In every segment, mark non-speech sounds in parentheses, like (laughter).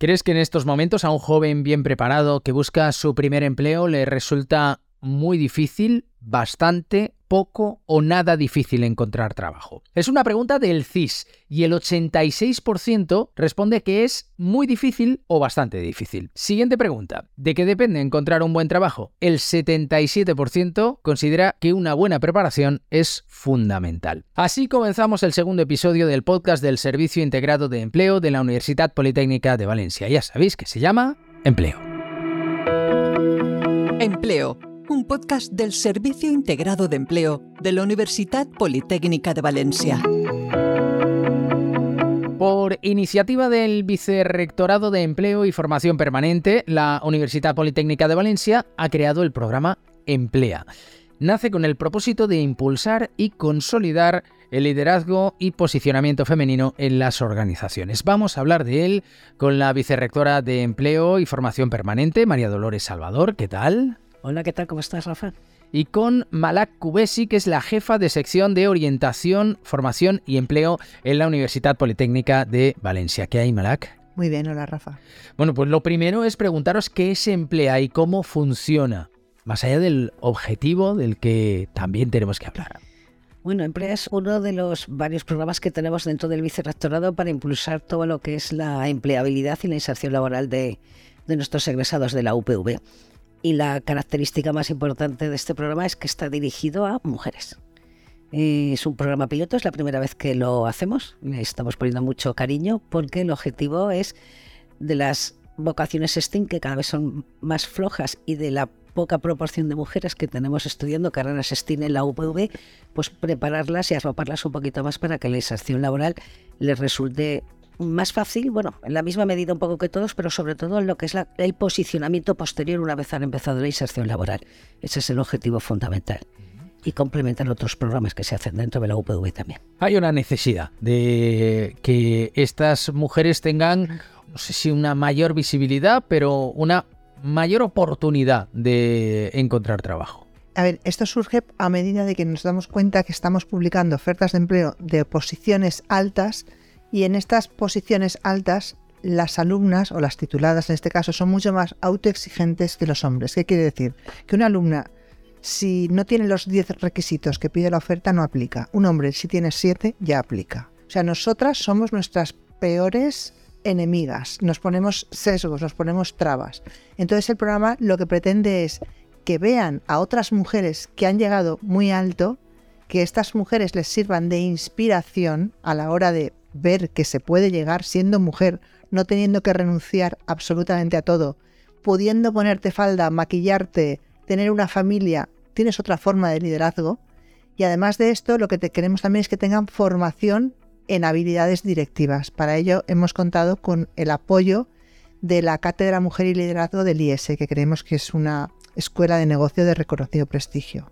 ¿Crees que en estos momentos a un joven bien preparado que busca su primer empleo le resulta muy difícil, bastante, poco o nada difícil encontrar trabajo? Es una pregunta del CIS y el 86% responde que es muy difícil o bastante difícil. Siguiente pregunta, ¿de qué depende encontrar un buen trabajo? El 77% considera que una buena preparación es fundamental. Así comenzamos el segundo episodio del podcast del Servicio Integrado de Empleo de la Universidad Politécnica de Valencia. Ya sabéis que se llama Empleo. Empleo un podcast del Servicio Integrado de Empleo de la Universidad Politécnica de Valencia. Por iniciativa del Vicerrectorado de Empleo y Formación Permanente, la Universidad Politécnica de Valencia ha creado el programa Emplea. Nace con el propósito de impulsar y consolidar el liderazgo y posicionamiento femenino en las organizaciones. Vamos a hablar de él con la vicerrectora de Empleo y Formación Permanente, María Dolores Salvador. ¿Qué tal? Hola, ¿qué tal? ¿Cómo estás, Rafa? Y con Malak Kubesi, que es la jefa de sección de orientación, formación y empleo en la Universidad Politécnica de Valencia. ¿Qué hay, Malak? Muy bien, hola, Rafa. Bueno, pues lo primero es preguntaros qué es Emplea y cómo funciona, más allá del objetivo del que también tenemos que hablar. Bueno, Emplea es uno de los varios programas que tenemos dentro del vicerrectorado para impulsar todo lo que es la empleabilidad y la inserción laboral de, de nuestros egresados de la UPV. Y la característica más importante de este programa es que está dirigido a mujeres. Es un programa piloto, es la primera vez que lo hacemos. Estamos poniendo mucho cariño porque el objetivo es de las vocaciones STEAM que cada vez son más flojas y de la poca proporción de mujeres que tenemos estudiando carreras STEAM en la UPV, pues prepararlas y arroparlas un poquito más para que la inserción laboral les resulte más fácil, bueno, en la misma medida un poco que todos, pero sobre todo en lo que es el posicionamiento posterior una vez han empezado la inserción laboral. Ese es el objetivo fundamental. Y complementar otros programas que se hacen dentro de la UPV también. Hay una necesidad de que estas mujeres tengan, no sé si una mayor visibilidad, pero una mayor oportunidad de encontrar trabajo. A ver, esto surge a medida de que nos damos cuenta que estamos publicando ofertas de empleo de posiciones altas y en estas posiciones altas, las alumnas o las tituladas en este caso son mucho más autoexigentes que los hombres. ¿Qué quiere decir? Que una alumna, si no tiene los 10 requisitos que pide la oferta, no aplica. Un hombre, si tiene 7, ya aplica. O sea, nosotras somos nuestras peores enemigas. Nos ponemos sesgos, nos ponemos trabas. Entonces el programa lo que pretende es que vean a otras mujeres que han llegado muy alto, que estas mujeres les sirvan de inspiración a la hora de ver que se puede llegar siendo mujer, no teniendo que renunciar absolutamente a todo, pudiendo ponerte falda, maquillarte, tener una familia, tienes otra forma de liderazgo. Y además de esto, lo que te queremos también es que tengan formación en habilidades directivas. Para ello hemos contado con el apoyo de la Cátedra Mujer y Liderazgo del IES, que creemos que es una escuela de negocio de reconocido prestigio.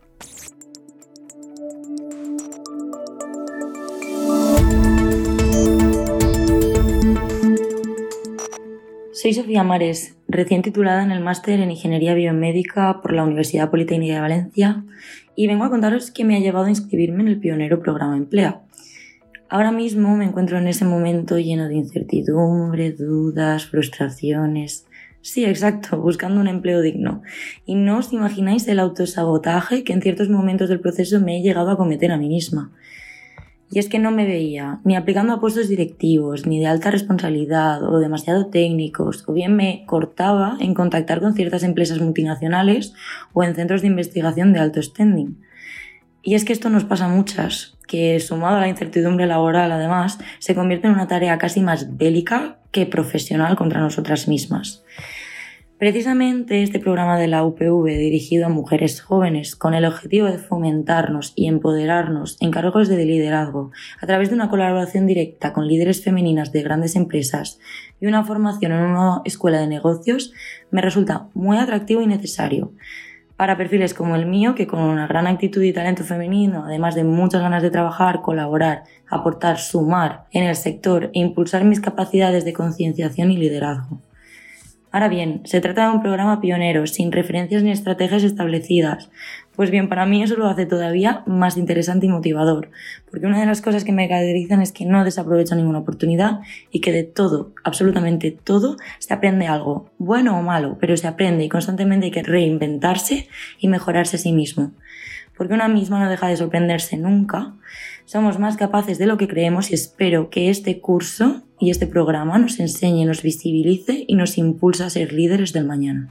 Soy Sofía Mares, recién titulada en el máster en Ingeniería Biomédica por la Universidad Politécnica de Valencia y vengo a contaros qué me ha llevado a inscribirme en el pionero programa Emplea. Ahora mismo me encuentro en ese momento lleno de incertidumbre, dudas, frustraciones. Sí, exacto, (laughs) buscando un empleo digno. Y no os imagináis el autosabotaje que en ciertos momentos del proceso me he llegado a cometer a mí misma. Y es que no me veía ni aplicando a puestos directivos, ni de alta responsabilidad o demasiado técnicos, o bien me cortaba en contactar con ciertas empresas multinacionales o en centros de investigación de alto standing. Y es que esto nos pasa a muchas, que sumado a la incertidumbre laboral además, se convierte en una tarea casi más bélica que profesional contra nosotras mismas. Precisamente este programa de la UPV dirigido a mujeres jóvenes con el objetivo de fomentarnos y empoderarnos en cargos de liderazgo a través de una colaboración directa con líderes femeninas de grandes empresas y una formación en una escuela de negocios me resulta muy atractivo y necesario para perfiles como el mío, que con una gran actitud y talento femenino, además de muchas ganas de trabajar, colaborar, aportar, sumar en el sector e impulsar mis capacidades de concienciación y liderazgo. Ahora bien, se trata de un programa pionero, sin referencias ni estrategias establecidas. Pues bien, para mí eso lo hace todavía más interesante y motivador, porque una de las cosas que me caracterizan es que no desaprovecho ninguna oportunidad y que de todo, absolutamente todo, se aprende algo, bueno o malo, pero se aprende y constantemente hay que reinventarse y mejorarse a sí mismo. Porque una misma no deja de sorprenderse nunca, somos más capaces de lo que creemos y espero que este curso y este programa nos enseñe, nos visibilice y nos impulsa a ser líderes del mañana.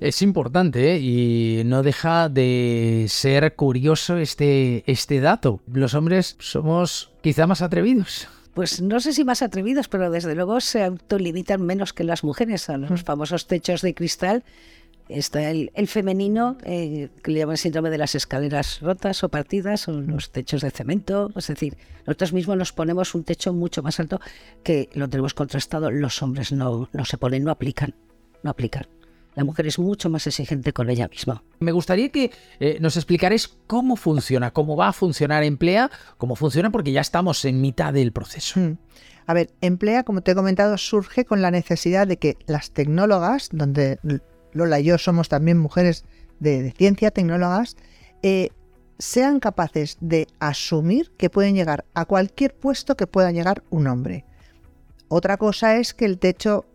Es importante ¿eh? y no deja de ser curioso este, este dato. Los hombres somos quizá más atrevidos. Pues no sé si más atrevidos, pero desde luego se autolimitan menos que las mujeres a los mm. famosos techos de cristal Está el, femenino, eh, que le llaman síndrome de las escaleras rotas o partidas, o los techos de cemento. Es decir, nosotros mismos nos ponemos un techo mucho más alto que lo tenemos contrastado. Los hombres no, no se ponen, no aplican, no aplican. La mujer es mucho más exigente con ella misma. Me gustaría que eh, nos explicarais cómo funciona, cómo va a funcionar Emplea, cómo funciona porque ya estamos en mitad del proceso. Hmm. A ver, Emplea, como te he comentado, surge con la necesidad de que las tecnólogas, donde Lola y yo somos también mujeres de, ciencia, tecnólogas, eh, sean capaces de asumir que pueden llegar a cualquier puesto que pueda llegar un hombre. Otra cosa es que el techo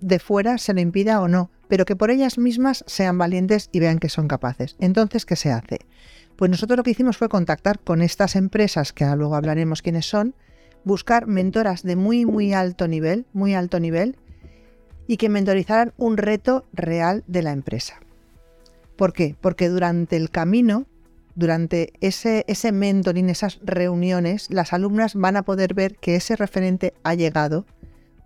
de fuera se lo impida o no, pero que por ellas mismas sean valientes y vean que son capaces. Entonces, ¿qué se hace? Pues nosotros lo que hicimos fue contactar con estas empresas, que luego hablaremos quiénes son, buscar mentoras de muy, muy alto nivel, muy alto nivel, y que mentorizaran un reto real de la empresa. ¿Por qué? Porque durante el camino, durante ese, ese mentoring, esas reuniones, las alumnas van a poder ver que ese referente ha llegado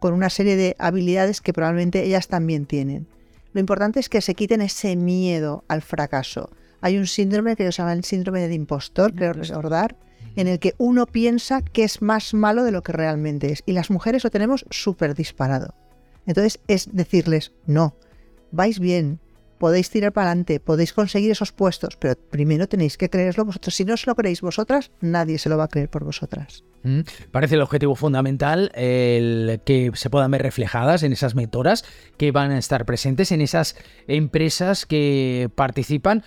con una serie de habilidades que probablemente ellas también tienen. Lo importante es que se quiten ese miedo al fracaso. Hay un síndrome que se llama el síndrome del impostor, creo recordar, en el que uno piensa que es más malo de lo que realmente es. Y las mujeres lo tenemos súper disparado. Entonces es decirles, no, vais bien, podéis tirar para adelante, podéis conseguir esos puestos, pero primero tenéis que creerlo vosotros. Si no os lo creéis vosotras, nadie se lo va a creer por vosotras. Mm, parece el objetivo fundamental el que se puedan ver reflejadas en esas mentoras que van a estar presentes en esas empresas que participan.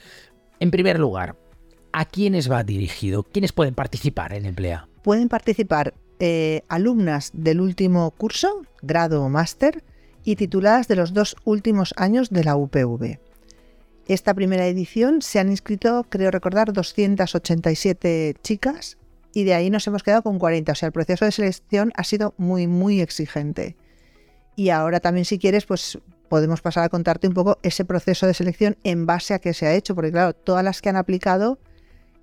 En primer lugar, ¿a quiénes va dirigido? ¿Quiénes pueden participar en Emplea? Pueden participar eh, alumnas del último curso, grado o máster, y tituladas de los dos últimos años de la UPV. Esta primera edición se han inscrito, creo recordar, 287 chicas y de ahí nos hemos quedado con 40. O sea, el proceso de selección ha sido muy, muy exigente. Y ahora también, si quieres, pues podemos pasar a contarte un poco ese proceso de selección en base a qué se ha hecho, porque claro, todas las que han aplicado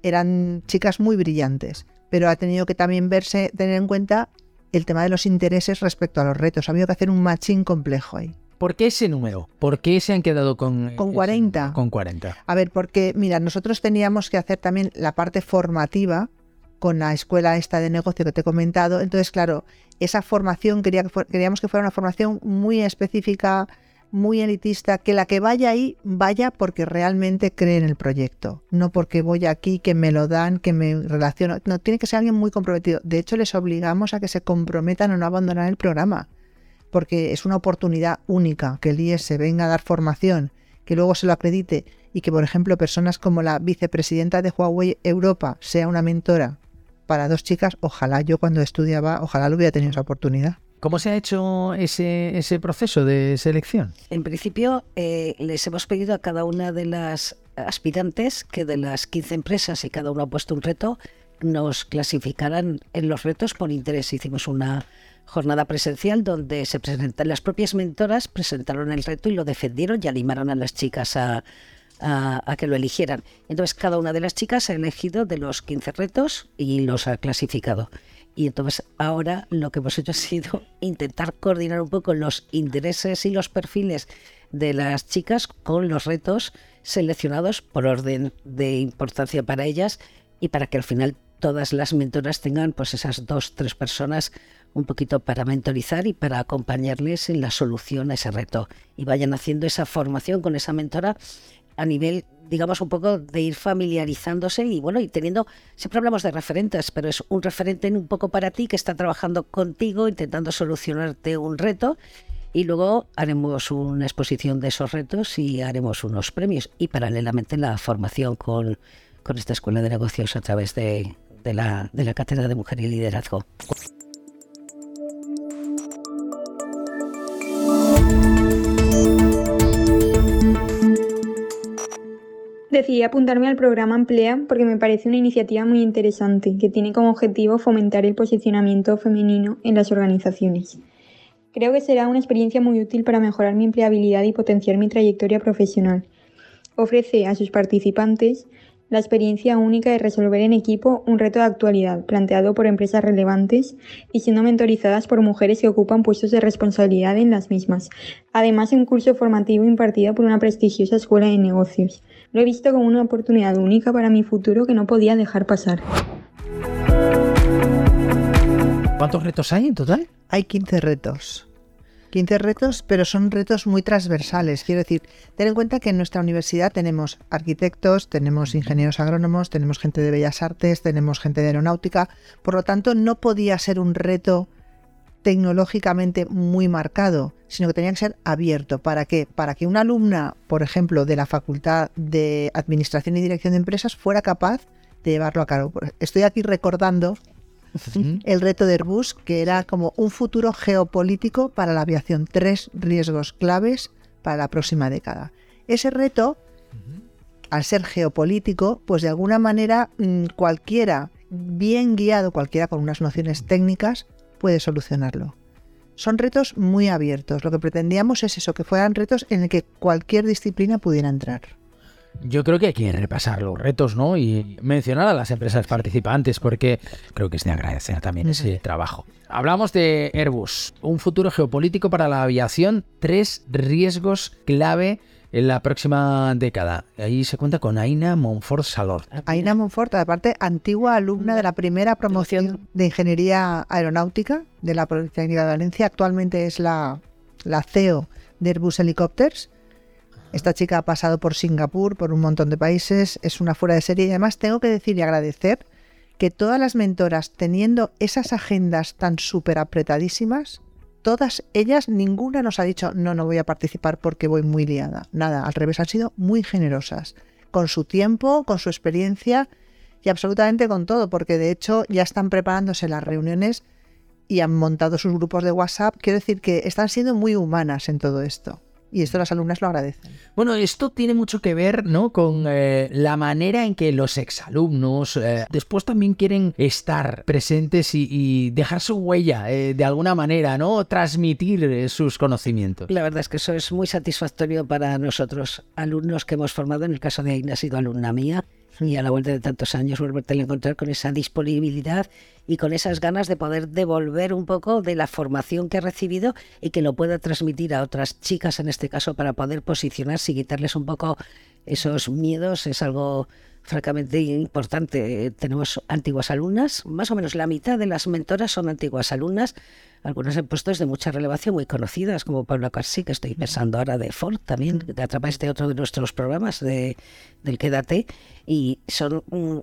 eran chicas muy brillantes pero ha tenido que también verse, tener en cuenta el tema de los intereses respecto a los retos. Ha habido que hacer un matching complejo ahí. ¿Por qué ese número? ¿Por qué se han quedado con, con 40? Con 40. A ver, porque mira, nosotros teníamos que hacer también la parte formativa con la escuela esta de negocio que te he comentado. Entonces, claro, esa formación quería que queríamos que fuera una formación muy específica, muy elitista, que la que vaya ahí vaya porque realmente cree en el proyecto, no porque voy aquí, que me lo dan, que me relaciono. No, tiene que ser alguien muy comprometido. De hecho, les obligamos a que se comprometan a no abandonar el programa, porque es una oportunidad única que el IES se venga a dar formación, que luego se lo acredite y que, por ejemplo, personas como la vicepresidenta de Huawei Europa sea una mentora para dos chicas, ojalá yo cuando estudiaba, ojalá lo hubiera tenido esa oportunidad. ¿Cómo se ha hecho ese, ese proceso de selección? En principio, eh, les hemos pedido a cada una de las aspirantes que de las 15 empresas y cada uno ha puesto un reto, nos clasificaran en los retos por interés. Hicimos una jornada presencial donde se presentan las propias mentoras, presentaron el reto y lo defendieron y animaron a las chicas a, a, que lo eligieran. Entonces cada una de las chicas ha elegido de los 15 retos y los ha clasificado. Y entonces ahora lo que hemos hecho (laughs) ha sido intentar coordinar un poco los intereses y los perfiles de las chicas con los retos seleccionados por orden de importancia para ellas y para que al final todas las mentoras tengan pues esas dos, tres personas un poquito para mentorizar y para acompañarles en la solución a ese reto. Y vayan haciendo esa formación con esa mentora a nivel, digamos, un poco de ir familiarizándose y bueno, y teniendo, siempre hablamos de referentes, pero es un referente un poco para ti que está trabajando contigo, intentando solucionarte un reto Y luego haremos una exposición de esos retos y haremos unos premios. Y paralelamente la formación con, con esta escuela de negocios a través de, de, la, de la Cátedra de Mujer y Liderazgo. Decidí apuntarme al programa Emplea porque me parece una iniciativa muy interesante que tiene como objetivo fomentar el posicionamiento femenino en las organizaciones. Creo que será una experiencia muy útil para mejorar mi empleabilidad y potenciar mi trayectoria profesional. Ofrece a sus participantes la experiencia única de resolver en equipo un reto de actualidad planteado por empresas relevantes y siendo mentorizadas por mujeres que ocupan puestos de responsabilidad en las mismas. Además, un curso formativo impartido por una prestigiosa escuela de negocios. Lo he visto como una oportunidad única para mi futuro que no podía dejar pasar. ¿Cuántos retos hay en total? Hay 15 retos. 15 retos, pero son retos muy transversales. Quiero decir, ten en cuenta que en nuestra universidad tenemos arquitectos, tenemos ingenieros agrónomos, tenemos gente de bellas artes, tenemos gente de aeronáutica. Por lo tanto, no podía ser un reto tecnológicamente muy marcado, sino que tenía que ser abierto. ¿Para qué? Para que una alumna, por ejemplo, de la Facultad de Administración y Dirección de Empresas fuera capaz de llevarlo a cabo. Estoy aquí recordando el reto de Airbus, que era como un futuro geopolítico para la aviación, tres riesgos claves para la próxima década. Ese reto, al ser geopolítico, pues de alguna manera mm, cualquiera bien guiado, cualquiera con unas nociones técnicas, puede solucionarlo. Son retos muy abiertos. Lo que pretendíamos es eso, que fueran retos en el que cualquier disciplina pudiera entrar. Yo creo que hay que repasar los retos, ¿no? Y mencionar a las empresas participantes, porque creo que es de agradecer también ese trabajo. Hablamos de Airbus, un futuro geopolítico para la aviación, tres riesgos clave en la próxima década. Ahí se cuenta con Aina Monfort Salor. Aina Monfort, aparte, antigua alumna de la primera promoción de Ingeniería Aeronáutica de la Politécnica de Valencia. Actualmente es la, la CEO de Airbus Helicopters. Esta chica ha pasado por Singapur, por un montón de países, es una fuera de serie y además tengo que decir y agradecer que todas las mentoras, teniendo esas agendas tan súper apretadísimas, todas ellas, ninguna nos ha dicho, no, no voy a participar porque voy muy liada. Nada, al revés, han sido muy generosas, con su tiempo, con su experiencia y absolutamente con todo, porque de hecho ya están preparándose las reuniones y han montado sus grupos de WhatsApp. Quiero decir que están siendo muy humanas en todo esto. Y esto las alumnas lo agradecen. Bueno, esto tiene mucho que ver ¿no? con eh, la manera en que los exalumnos eh, después también quieren estar presentes y, dejar su huella eh, de alguna manera, ¿no? Transmitir sus conocimientos. La verdad es que eso es muy satisfactorio para nosotros, alumnos que hemos formado. En el caso de Aina ha sido alumna mía y a la vuelta de tantos años volverte a encontrar con esa disponibilidad y con esas ganas de poder devolver un poco de la formación que ha recibido y que lo pueda transmitir a otras chicas en este caso para poder posicionarse y quitarles un poco esos miedos. Es algo francamente importante. Tenemos antiguas alumnas, más o menos la mitad de las mentoras son antiguas alumnas, algunas en puestos de mucha relevancia muy conocidas, como Paula Carsi, que estoy pensando ahora de Ford también, a través de otro de nuestros programas de, del Quédate, y son, mm,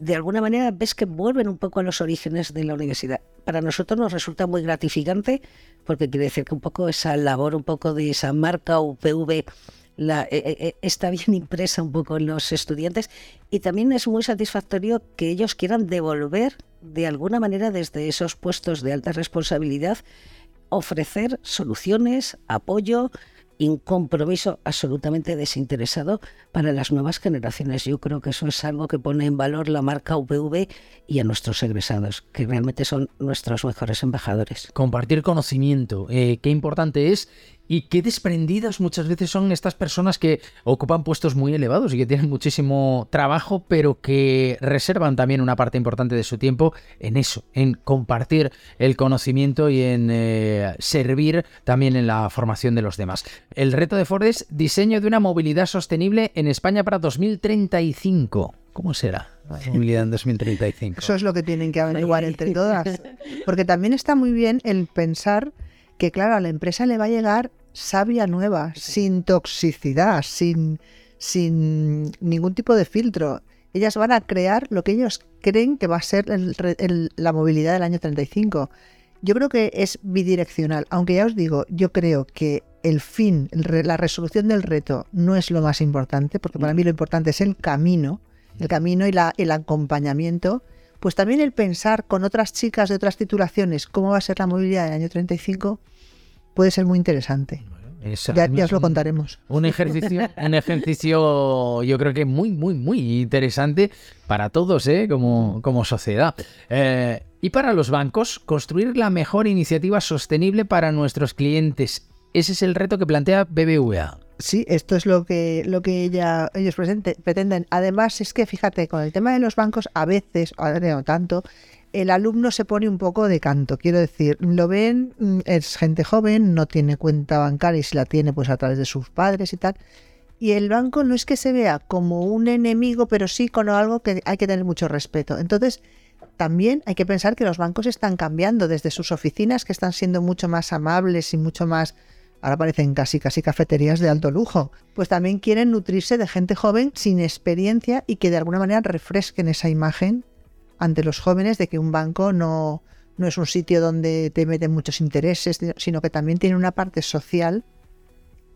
de alguna manera, ves que vuelven un poco a los orígenes de la universidad. Para nosotros nos resulta muy gratificante, porque quiere decir que un poco esa labor, un poco de esa marca UPV, la, eh, eh, eh, está bien impresa un poco en los estudiantes y también es muy satisfactorio que ellos quieran devolver de alguna manera desde esos puestos de alta responsabilidad, ofrecer soluciones, apoyo y un compromiso absolutamente desinteresado para las nuevas generaciones. Yo creo que eso es algo que pone en valor la marca UPV y a nuestros egresados, que realmente son nuestros mejores embajadores. Compartir conocimiento, qué importante es y qué desprendidas muchas veces son estas personas que ocupan puestos muy elevados y que tienen muchísimo trabajo, pero que reservan también una parte importante de su tiempo en eso, en compartir el conocimiento y en eh, servir también en la formación de los demás. El reto de Ford es diseño de una movilidad sostenible en España para 2035. ¿Cómo será la movilidad en 2035? Eso es lo que tienen que averiguar entre todas. Porque también está muy bien el pensar que claro, a la empresa le va a llegar savia nueva, sin toxicidad, sin, sin ningún tipo de filtro. Ellas van a crear lo que ellos creen que va a ser la movilidad del año 35. Yo creo que es bidireccional, aunque ya os digo, yo creo que el fin, la resolución del reto no es lo más importante, porque para mí lo importante es el camino, el camino y la, el acompañamiento, pues también el pensar con otras chicas de otras titulaciones cómo va a ser la movilidad del año 35 puede ser muy interesante. ya, os lo contaremos. Un ejercicio, un ejercicio yo creo que muy, muy, muy interesante para todos, ¿eh? como, como sociedad. Eh, y para los bancos, construir la mejor iniciativa sostenible para nuestros clientes. Ese es el reto que plantea BBVA. Sí, esto es lo que, lo que ella, ellos pretenden. Además, es que fíjate, con el tema de los bancos, a veces, ahora no tanto, el alumno se pone un poco de canto. Quiero decir, lo ven, mm, es gente joven, no tiene cuenta bancaria y si la tiene, pues a través de sus padres y tal. Y el banco no es que se vea como un enemigo, pero sí con algo que hay que tener mucho respeto. Entonces, también hay que pensar que los bancos están cambiando desde sus oficinas, que están siendo mucho más amables y mucho más ahora parecen casi casi cafeterías de alto lujo, pues también quieren nutrirse de gente joven sin experiencia y que de alguna manera refresquen esa imagen ante los jóvenes de que un banco no, no es un sitio donde te meten muchos intereses, sino que también tiene una parte social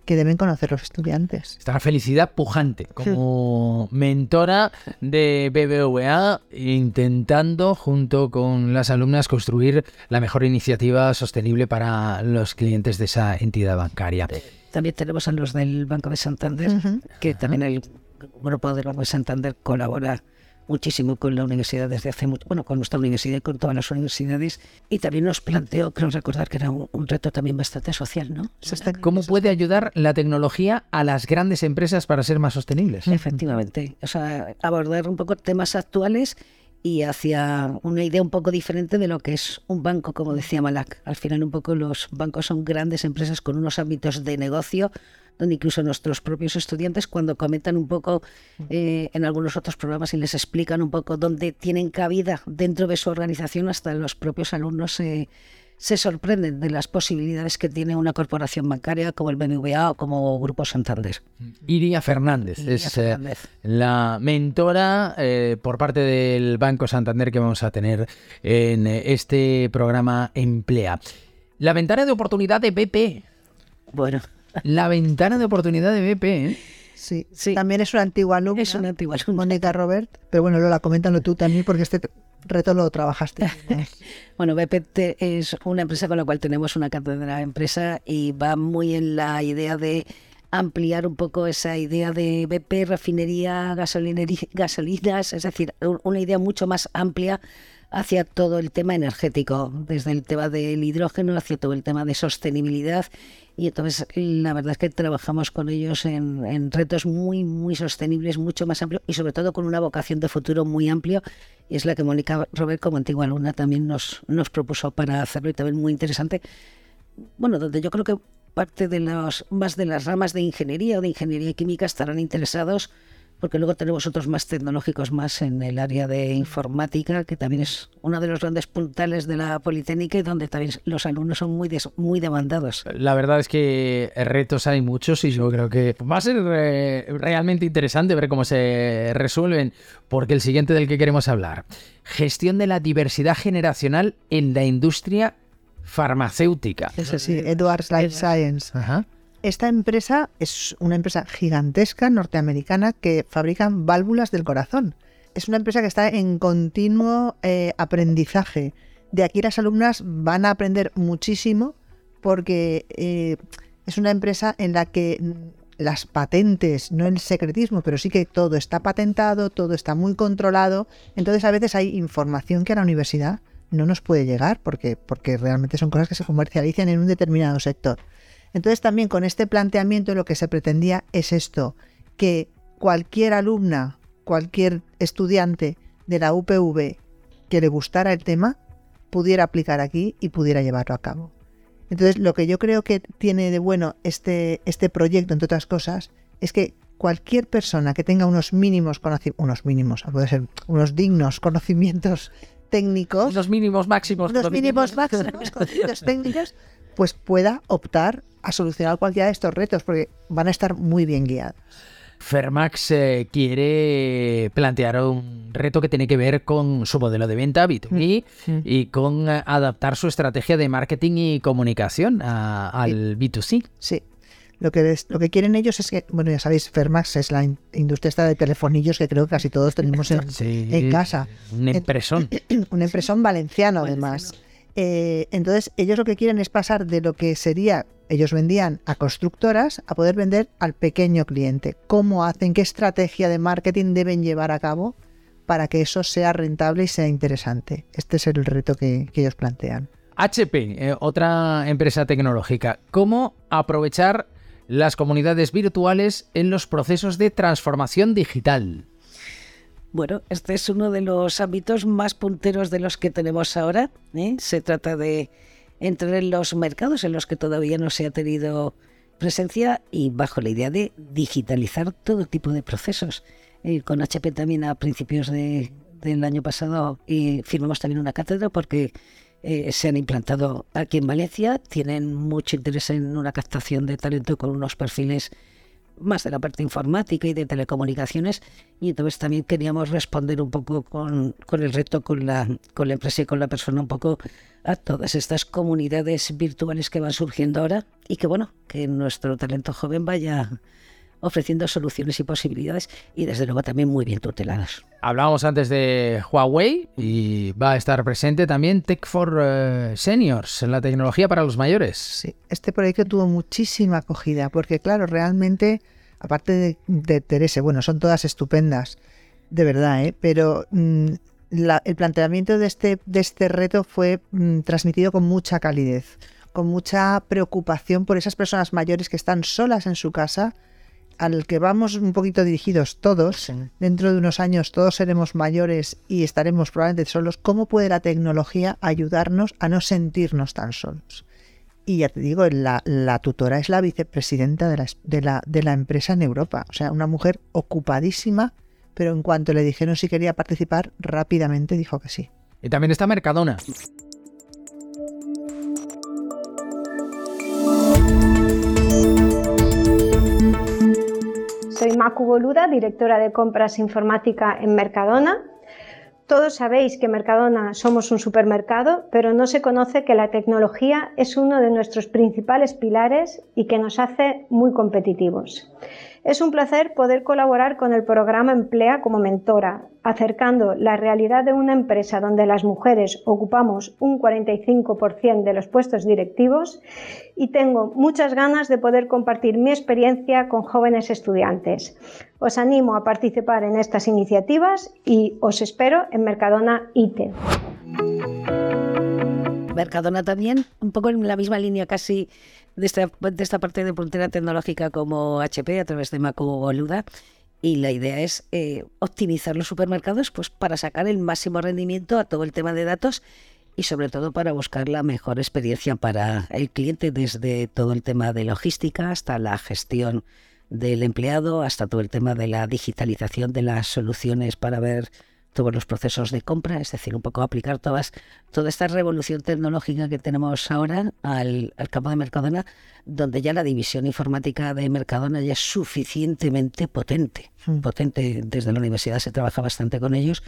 que deben conocer los estudiantes. Está la felicidad pujante como mentora de BBVA, intentando junto con las alumnas construir la mejor iniciativa sostenible para los clientes de esa entidad bancaria. También tenemos a los del Banco de Santander, que también el grupo del Banco de Santander colabora muchísimo con la universidad desde hace mucho, bueno, con nuestra universidad y con todas las universidades. Y también nos planteó, creo recordar que era un, reto también bastante social, ¿no? ¿Cómo puede ayudar la tecnología a las grandes empresas para ser más sostenibles? Efectivamente. O sea, abordar un poco temas actuales y hacia una idea un poco diferente de lo que es un banco, como decía Malak. Al final un poco los bancos son grandes empresas con unos ámbitos de negocio donde incluso nuestros propios estudiantes cuando comentan un poco eh, en algunos otros programas y les explican un poco dónde tienen cabida dentro de su organización, hasta los propios alumnos se sorprenden de las posibilidades que tiene una corporación bancaria como el BBVA o como Grupo Santander. Iria Fernández es eh, la mentora eh, por parte del Banco Santander que vamos a tener en este programa Emplea. La ventana de oportunidad de BP. Bueno. La ventana de oportunidad de BP, ¿eh? Sí, sí. También es una antigua alumna. Es una antigua alumna. Mónica Robert. Pero bueno, Lola, coméntalo tú también porque este reto lo trabajaste. (laughs) bueno, BP es una empresa con la cual tenemos una cátedra de empresa y va muy en la idea de ampliar un poco esa idea de BP, refinería, (laughs) gasolinas, es decir, una idea mucho más amplia hacia todo el tema energético, desde el tema del hidrógeno hacia todo el tema de sostenibilidad y entonces la verdad es que trabajamos con ellos en, retos muy, muy sostenibles, mucho más amplios y sobre todo con una vocación de futuro muy amplio. Y es la que Mónica Robert, como antigua alumna, también nos, nos propuso para hacerlo y también muy interesante. Bueno, donde yo creo que parte de los más de las ramas de ingeniería o de ingeniería química estarán interesados porque luego tenemos otros más tecnológicos más en el área de informática, que también es uno de los grandes puntales de la Politécnica y donde también los alumnos son muy, muy demandados. La verdad es que retos hay muchos y yo creo que va a ser eh, realmente interesante ver cómo se resuelven, porque el siguiente del que queremos hablar, gestión de la diversidad generacional en la industria farmacéutica. Es sí, Edwards Life Science. Ajá. Esta empresa es una empresa gigantesca norteamericana que fabrica válvulas del corazón. Es una empresa que está en continuo eh, aprendizaje. De aquí las alumnas van a aprender muchísimo porque eh, es una empresa en la que las patentes, no el secretismo, pero sí que todo está patentado, todo está muy controlado. Entonces a veces hay información que a la universidad no nos puede llegar porque, porque realmente son cosas que se comercializan en un determinado sector. Entonces también con este planteamiento lo que se pretendía es esto, que cualquier alumna, cualquier estudiante de la UPV que le gustara el tema, pudiera aplicar aquí y pudiera llevarlo a cabo. Entonces lo que yo creo que tiene de bueno este, este proyecto, entre otras cosas, es que cualquier persona que tenga unos mínimos conocimientos, unos mínimos, puede ser unos dignos conocimientos técnicos, los mínimos máximos, los mínimos máximos conocimientos (laughs) técnicos, pues pueda optar a solucionar cualquiera de estos retos, porque van a estar muy bien guiados. Fermax eh, quiere plantear un reto que tiene que ver con su modelo de venta B2B mm, y con eh, adaptar su estrategia de marketing y comunicación al B2C. Sí, lo que, lo que quieren ellos es que, bueno, ya sabéis, Fermax es la industria esta de telefonillos que creo que casi todos tenemos en, casa. Un empresón. (clears throat) un empresón valenciano, además. Eh, entonces, ellos lo que quieren es pasar de lo que sería, ellos vendían a constructoras, a poder vender al pequeño cliente. ¿Cómo hacen? ¿Qué estrategia de marketing deben llevar a cabo para que eso sea rentable y sea interesante? Este es el reto que ellos plantean. HP, eh, otra empresa tecnológica. ¿Cómo aprovechar las comunidades virtuales en los procesos de transformación digital? Bueno, este es uno de los ámbitos más punteros de los que tenemos ahora. ¿eh? Se trata de entrar en los mercados en los que todavía no se ha tenido presencia y bajo la idea de digitalizar todo tipo de procesos. Eh, con HP también a principios del año pasado y firmamos también una cátedra porque eh, se han implantado aquí en Valencia, tienen mucho interés en una captación de talento con unos perfiles más de la parte informática y de telecomunicaciones. Y entonces también queríamos responder un poco con, con, el reto con la, con la empresa y con la persona un poco a todas estas comunidades virtuales que van surgiendo ahora y que bueno, que nuestro talento joven vaya ofreciendo soluciones y posibilidades y desde luego también muy bien tuteladas. Hablábamos antes de Huawei y va a estar presente también Tech for eh, Seniors, la tecnología para los mayores. Sí, este proyecto tuvo muchísima acogida porque claro, realmente, aparte de, de Teresa, bueno, son todas estupendas, de verdad, ¿eh? pero mm, el planteamiento de este, de este reto fue mm, transmitido con mucha calidez, con mucha preocupación por esas personas mayores que están solas en su casa al que vamos un poquito dirigidos todos, dentro de unos años todos seremos mayores y estaremos probablemente solos, ¿cómo puede la tecnología ayudarnos a no sentirnos tan solos? Y ya te digo, la, tutora es la vicepresidenta de la, de, la, de la empresa en Europa, o sea, una mujer ocupadísima, pero en cuanto le dijeron si quería participar, rápidamente dijo que sí. Y también está Mercadona. Macu Boluda, directora de compras informática en Mercadona. Todos sabéis que Mercadona somos un supermercado, pero no se conoce que la tecnología es uno de nuestros principales pilares y que nos hace muy competitivos. Es un placer poder colaborar con el programa Emplea como mentora, acercando la realidad de una empresa donde las mujeres ocupamos un 45% de los puestos directivos y tengo muchas ganas de poder compartir mi experiencia con jóvenes estudiantes. Os animo a participar en estas iniciativas y os espero en Mercadona ITE. Mercadona también, un poco en la misma línea casi de esta, parte de puntera tecnológica como HP a través de Macu Boluda. Y la idea es eh, optimizar los supermercados pues, para sacar el máximo rendimiento a todo el tema de datos y sobre todo para buscar la mejor experiencia para el cliente desde todo el tema de logística hasta la gestión del empleado, hasta todo el tema de la digitalización de las soluciones para ver todos los procesos de compra, es decir, un poco aplicar todas, toda esta revolución tecnológica que tenemos ahora al, campo de Mercadona, donde ya la división informática de Mercadona ya es suficientemente potente. Hmm. Potente desde la universidad se trabaja bastante con ellos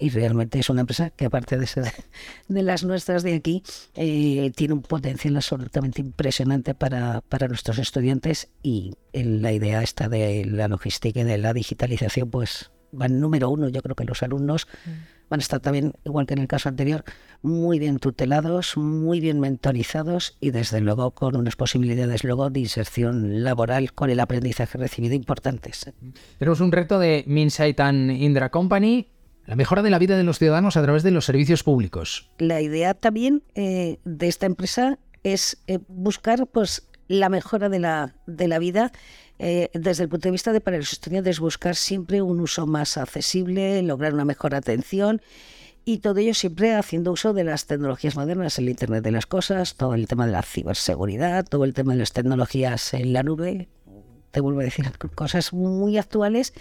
y realmente es una empresa que aparte de ser (laughs) de las nuestras de aquí, eh, tiene un potencial absolutamente impresionante para, para nuestros estudiantes y la idea esta de la logística y de la digitalización pues van número uno. Yo creo que los alumnos mm. van a estar también, igual que en el caso anterior, muy bien tutelados, muy bien mentorizados y desde luego con unas posibilidades luego de inserción laboral con el aprendizaje recibido importantes. Tenemos un reto de Minsight and Indra Company. La mejora de la vida de los ciudadanos a través de los servicios públicos. La idea también eh, de esta empresa es eh, buscar pues, la mejora de la, de la vida eh, desde el punto de vista de para los estudiantes buscar siempre un uso más accesible, lograr una mejor atención y todo ello siempre haciendo uso de las tecnologías modernas, el Internet de las Cosas, todo el tema de la ciberseguridad, todo el tema de las tecnologías en la nube. Te vuelvo a decir cosas muy actuales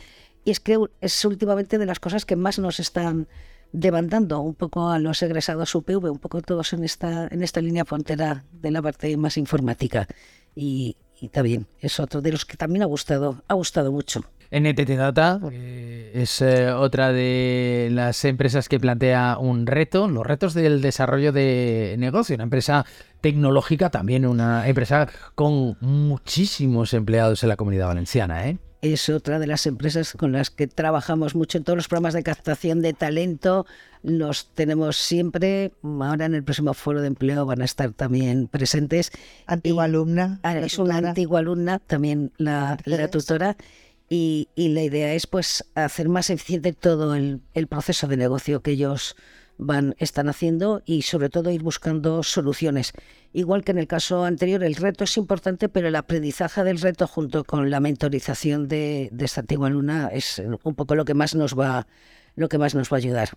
y es que es últimamente de las cosas que más nos están demandando un poco a los egresados UPV, un poco todos en esta, en esta línea frontera de la parte más informática. Y, y también es otro de los que también ha gustado, ha gustado mucho. NTT Data eh, es eh, otra de las empresas que plantea un reto, los retos del desarrollo de negocio, una empresa tecnológica, también una empresa con muchísimos empleados en la comunidad valenciana. ¿eh? Es otra de las empresas con las que trabajamos mucho en todos los programas de captación de talento. Los tenemos siempre. Ahora en el próximo foro de empleo van a estar también presentes. Antigua alumna. Ah, es una antigua alumna, también la, tutora. Y, la idea es pues hacer más eficiente todo el, el proceso de negocio que ellos van, están haciendo y sobre todo ir buscando soluciones. Igual que en el caso anterior, el reto es importante, pero el aprendizaje del reto junto con la mentorización de, esta antigua luna es un poco lo que más nos va, lo que más nos va a ayudar.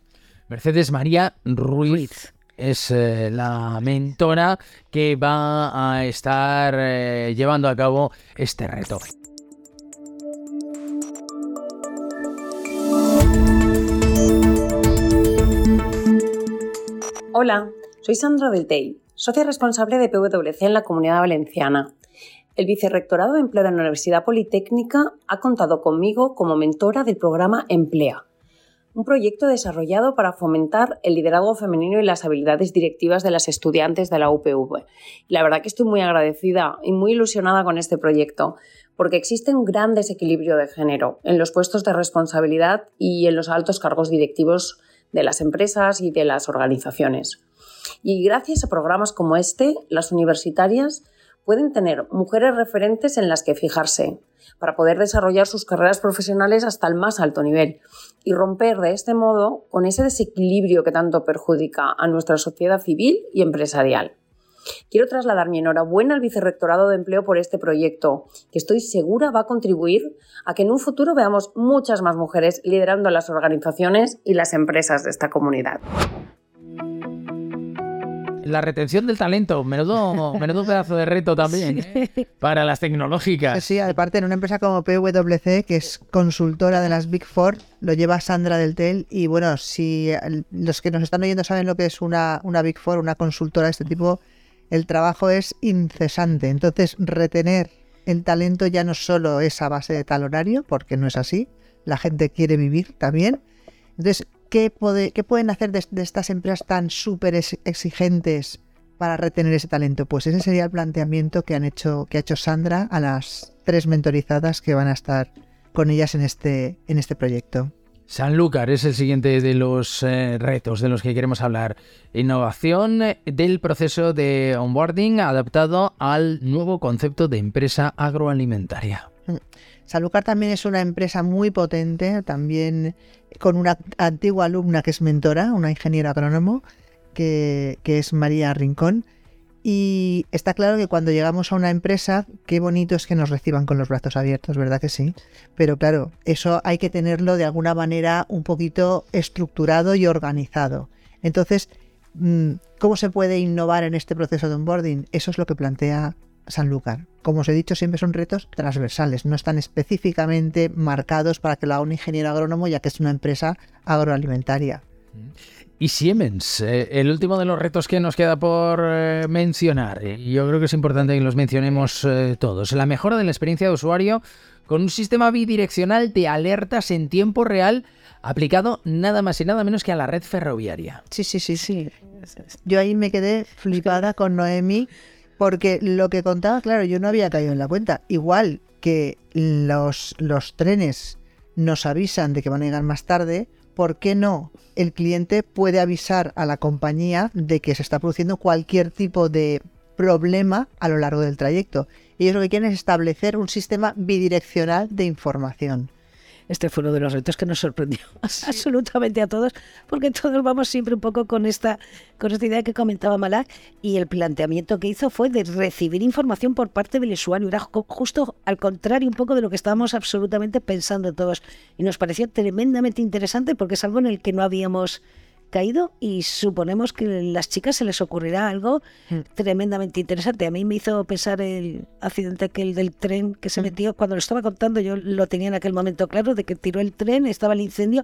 Mercedes María Ruiz. Es eh, la mentora que va a estar eh, llevando a cabo este reto. Hola, soy Sandra Del Tey, socia responsable de PwC en la Comunidad Valenciana. El Vicerrectorado de Empleo de la Universidad Politécnica ha contado conmigo como mentora del programa Emplea, un proyecto desarrollado para fomentar el liderazgo femenino y las habilidades directivas de las estudiantes de la UPV. la verdad que estoy muy agradecida y muy ilusionada con este proyecto, porque existe un gran desequilibrio de género en los puestos de responsabilidad y en los altos cargos directivos de las empresas y de las organizaciones. Y gracias a programas como este, las universitarias pueden tener mujeres referentes en las que fijarse para poder desarrollar sus carreras profesionales hasta el más alto nivel y romper de este modo con ese desequilibrio que tanto perjudica a nuestra sociedad civil y empresarial. Quiero trasladar mi enhorabuena al Vicerrectorado de Empleo por este proyecto, que estoy segura va a contribuir a que en un futuro veamos muchas más mujeres liderando las organizaciones y las empresas de esta comunidad. La retención del talento, menudo, (laughs) menudo pedazo de reto también ¿eh? para las tecnológicas. Sí, aparte en una empresa como PwC, que es consultora de las Big Four, lo lleva Sandra del Tel y bueno, si los que nos están oyendo saben lo que es una, una Big Four, una consultora de este tipo, el trabajo es incesante. Entonces, retener el talento ya no solo es a base de tal horario, porque no es así. La gente quiere vivir también. Entonces, ¿qué, pueden hacer de, estas empresas tan súper exigentes para retener ese talento? Pues ese sería el planteamiento que, han hecho, que ha hecho Sandra a las tres mentorizadas que van a estar con ellas en este, en este proyecto. Sanlúcar es el siguiente de los eh, retos de los que queremos hablar. Innovación del proceso de onboarding adaptado al nuevo concepto de empresa agroalimentaria. Mm. Sanlúcar también es una empresa muy potente, también con una antigua alumna que es mentora, una ingeniera agrónomo, que, que es María Rincón y está claro que cuando llegamos a una empresa, qué bonito es que nos reciban con los brazos abiertos, ¿verdad que sí? Pero claro, eso hay que tenerlo de alguna manera un poquito estructurado y organizado. Entonces, mm, ¿cómo se puede innovar en este proceso de onboarding? Eso es lo que plantea Sanlúcar. Como os he dicho, siempre son retos transversales, no están específicamente marcados para que lo haga un ingeniero agrónomo, ya que es una empresa agroalimentaria. Y Siemens. Eh, el último de los retos que nos queda por eh, mencionar, y yo creo que es importante que los mencionemos eh, todos, la mejora de la experiencia de usuario con un sistema bidireccional de alertas en tiempo real aplicado nada más y nada menos que a la red ferroviaria. Sí, sí, sí, sí. Yo ahí me quedé flipada con Noemi porque lo que contaba, claro, yo no había caído en la cuenta. Igual que los, los trenes nos avisan de que van a llegar más tarde, ¿por qué no el cliente puede avisar a la compañía de que se está produciendo cualquier tipo de problema a lo largo del trayecto? Ellos lo que quieren es establecer un sistema bidireccional de información. Este fue uno de los retos que nos sorprendió (laughs) absolutamente a todos, porque todos vamos siempre un poco con esta, con esta idea que comentaba Malak, y el planteamiento que hizo fue de recibir información por parte del usuario. Era justo al contrario un poco de lo que estábamos absolutamente pensando todos. Y nos pareció tremendamente interesante porque es algo en el que no habíamos caído y suponemos que a las chicas se les ocurrirá algo mm. tremendamente interesante. A mí me hizo pensar el accidente aquel del tren que se mm. metió, cuando lo estaba contando yo lo tenía en aquel momento claro, de que tiró el tren, estaba el incendio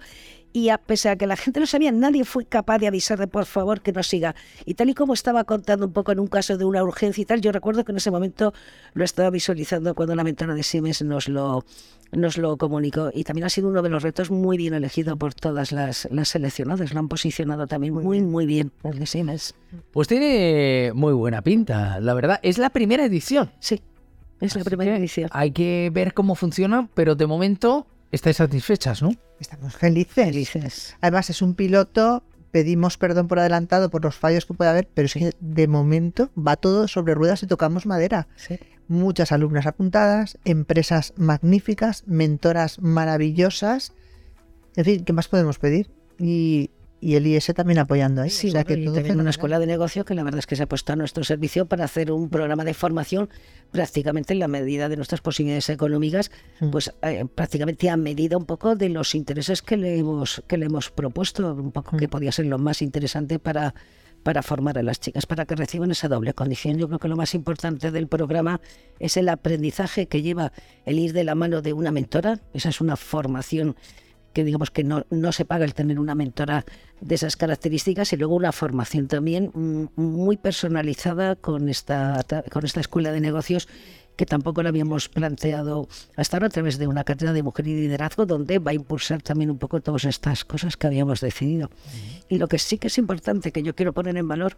y a pesar de que la gente no sabía, nadie fue capaz de avisar de por favor que no siga. Y tal y como estaba contando un poco en un caso de una urgencia y tal, yo recuerdo que en ese momento lo estaba visualizando cuando la mentora de Siemens nos lo, nos lo comunicó. Y también ha sido uno de los retos muy bien elegido por todas las, las seleccionadas. Lo han posicionado también muy, muy bien, el de Siemens. Pues tiene muy buena pinta, la verdad. Es la primera edición. Sí, es la primera edición. Hay que ver cómo funciona, pero de momento estáis satisfechas, ¿no? Estamos felices. Además, es un piloto. Pedimos perdón por adelantado por los fallos que puede haber, pero es que de momento va todo sobre ruedas y tocamos madera. Muchas alumnas apuntadas, empresas magníficas, mentoras maravillosas. En fin, ¿qué más podemos pedir? Y y el IS también apoyando ahí. Sí, o sea que todo también una escuela de negocio que la verdad es que se ha puesto a nuestro servicio para hacer un programa de formación prácticamente en la medida de nuestras posibilidades económicas, mm. pues eh, prácticamente a medida un poco de los intereses que le hemos que le hemos propuesto, un poco que mm. podía ser lo más interesante para para formar a las chicas, para que reciban esa doble condición. Yo creo que lo más importante del programa es el aprendizaje que lleva el ir de la mano de una mentora. Esa es una formación que digamos que no, no se paga el tener una mentora de esas características y luego una formación también mm, muy personalizada con esta, con esta escuela de negocios que tampoco la habíamos planteado hasta ahora a través de una cátedra de mujer y liderazgo donde va a impulsar también un poco todas estas cosas que habíamos decidido. Y lo que sí que es importante que yo quiero poner en valor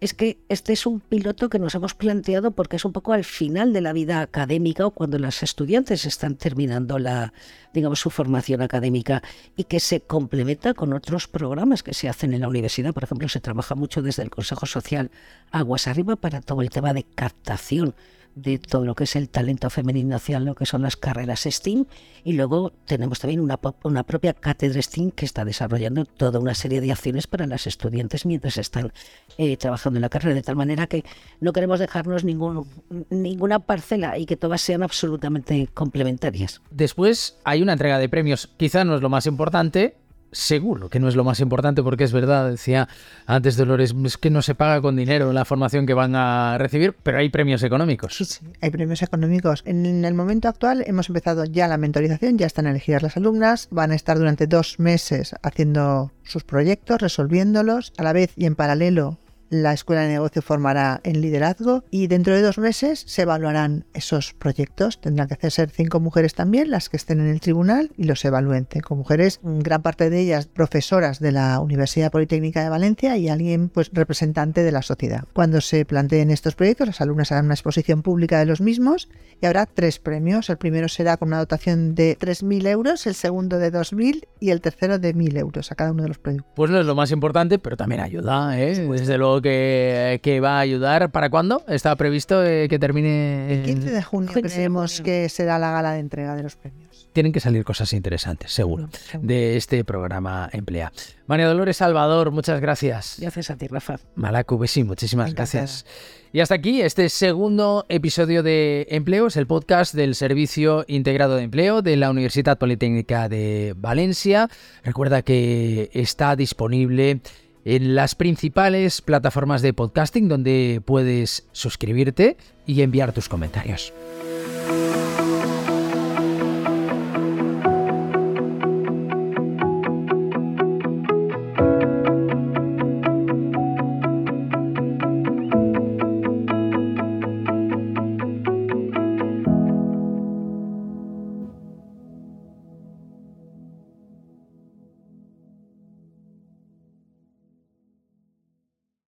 es que este es un piloto que nos hemos planteado porque es un poco al final de la vida académica o cuando las estudiantes están terminando la, digamos, su formación académica y que se complementa con otros programas que se hacen en la universidad. Por ejemplo, se trabaja mucho desde el Consejo Social Aguas Arriba para todo el tema de captación de todo lo que es el talento femenino hacia lo que son las carreras STEAM. Y luego tenemos también una, una propia cátedra STEAM que está desarrollando toda una serie de acciones para las estudiantes mientras están eh, trabajando en la carrera, de tal manera que no queremos dejarnos ningún, ninguna parcela y que todas sean absolutamente complementarias. Después hay una entrega de premios, quizá no es lo más importante, seguro que no es lo más importante porque es verdad, decía antes Dolores, es que no se paga con dinero la formación que van a recibir, pero hay premios económicos. Sí, hay premios económicos. En el momento actual hemos empezado ya la mentorización, ya están elegidas las alumnas, van a estar durante dos meses haciendo sus proyectos, resolviéndolos, a la vez y en paralelo la Escuela de Negocio formará en liderazgo y dentro de dos meses se evaluarán esos proyectos. Tendrán que hacer ser cinco mujeres también las que estén en el tribunal y los evalúen. Con mujeres, gran parte de ellas profesoras de la Universidad Politécnica de Valencia y alguien pues representante de la sociedad. Cuando se planteen estos proyectos, las alumnas harán una exposición pública de los mismos y habrá tres premios. El primero será con una dotación de 3.000 euros, el segundo de 2.000 y el tercero de 1.000 euros a cada uno de los proyectos. Pues no es lo más importante, pero también ayuda, ¿eh? Desde luego que, va a ayudar. ¿Para cuándo? ¿Está previsto eh, que termine? El 15 de junio creemos que será la gala de entrega de los premios. Tienen que salir cosas interesantes, seguro, de este programa Emplea. María Dolores Salvador, muchas gracias. Gracias a ti, Rafa. Malacu, Besi, muchísimas gracias. Y hasta aquí este segundo episodio de Empleos, el podcast del Servicio Integrado de Empleo de la Universidad Politécnica de Valencia. Recuerda que está disponible en las principales plataformas de podcasting donde puedes suscribirte y enviar tus comentarios.